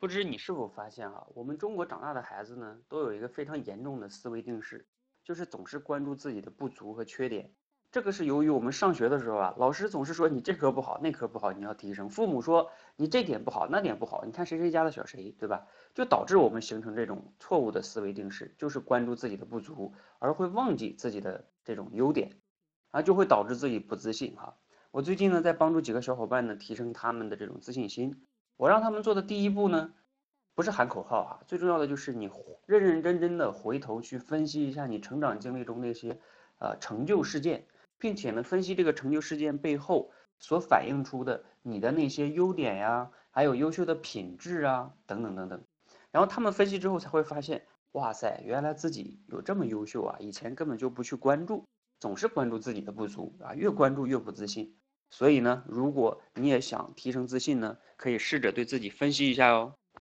不知你是否发现啊，我们中国长大的孩子呢，都有一个非常严重的思维定式，就是总是关注自己的不足和缺点。这个是由于我们上学的时候啊，老师总是说你这科不好，那科不好，你要提升；父母说你这点不好，那点不好，你看谁谁家的小谁，对吧？就导致我们形成这种错误的思维定式，就是关注自己的不足，而会忘记自己的这种优点，啊，就会导致自己不自信哈。我最近呢，在帮助几个小伙伴呢，提升他们的这种自信心。我让他们做的第一步呢，不是喊口号啊，最重要的就是你认认真真的回头去分析一下你成长经历中那些呃成就事件，并且呢，分析这个成就事件背后所反映出的你的那些优点呀，还有优秀的品质啊，等等等等。然后他们分析之后才会发现，哇塞，原来自己有这么优秀啊，以前根本就不去关注，总是关注自己的不足啊，越关注越不自信。所以呢，如果你也想提升自信呢，可以试着对自己分析一下哦。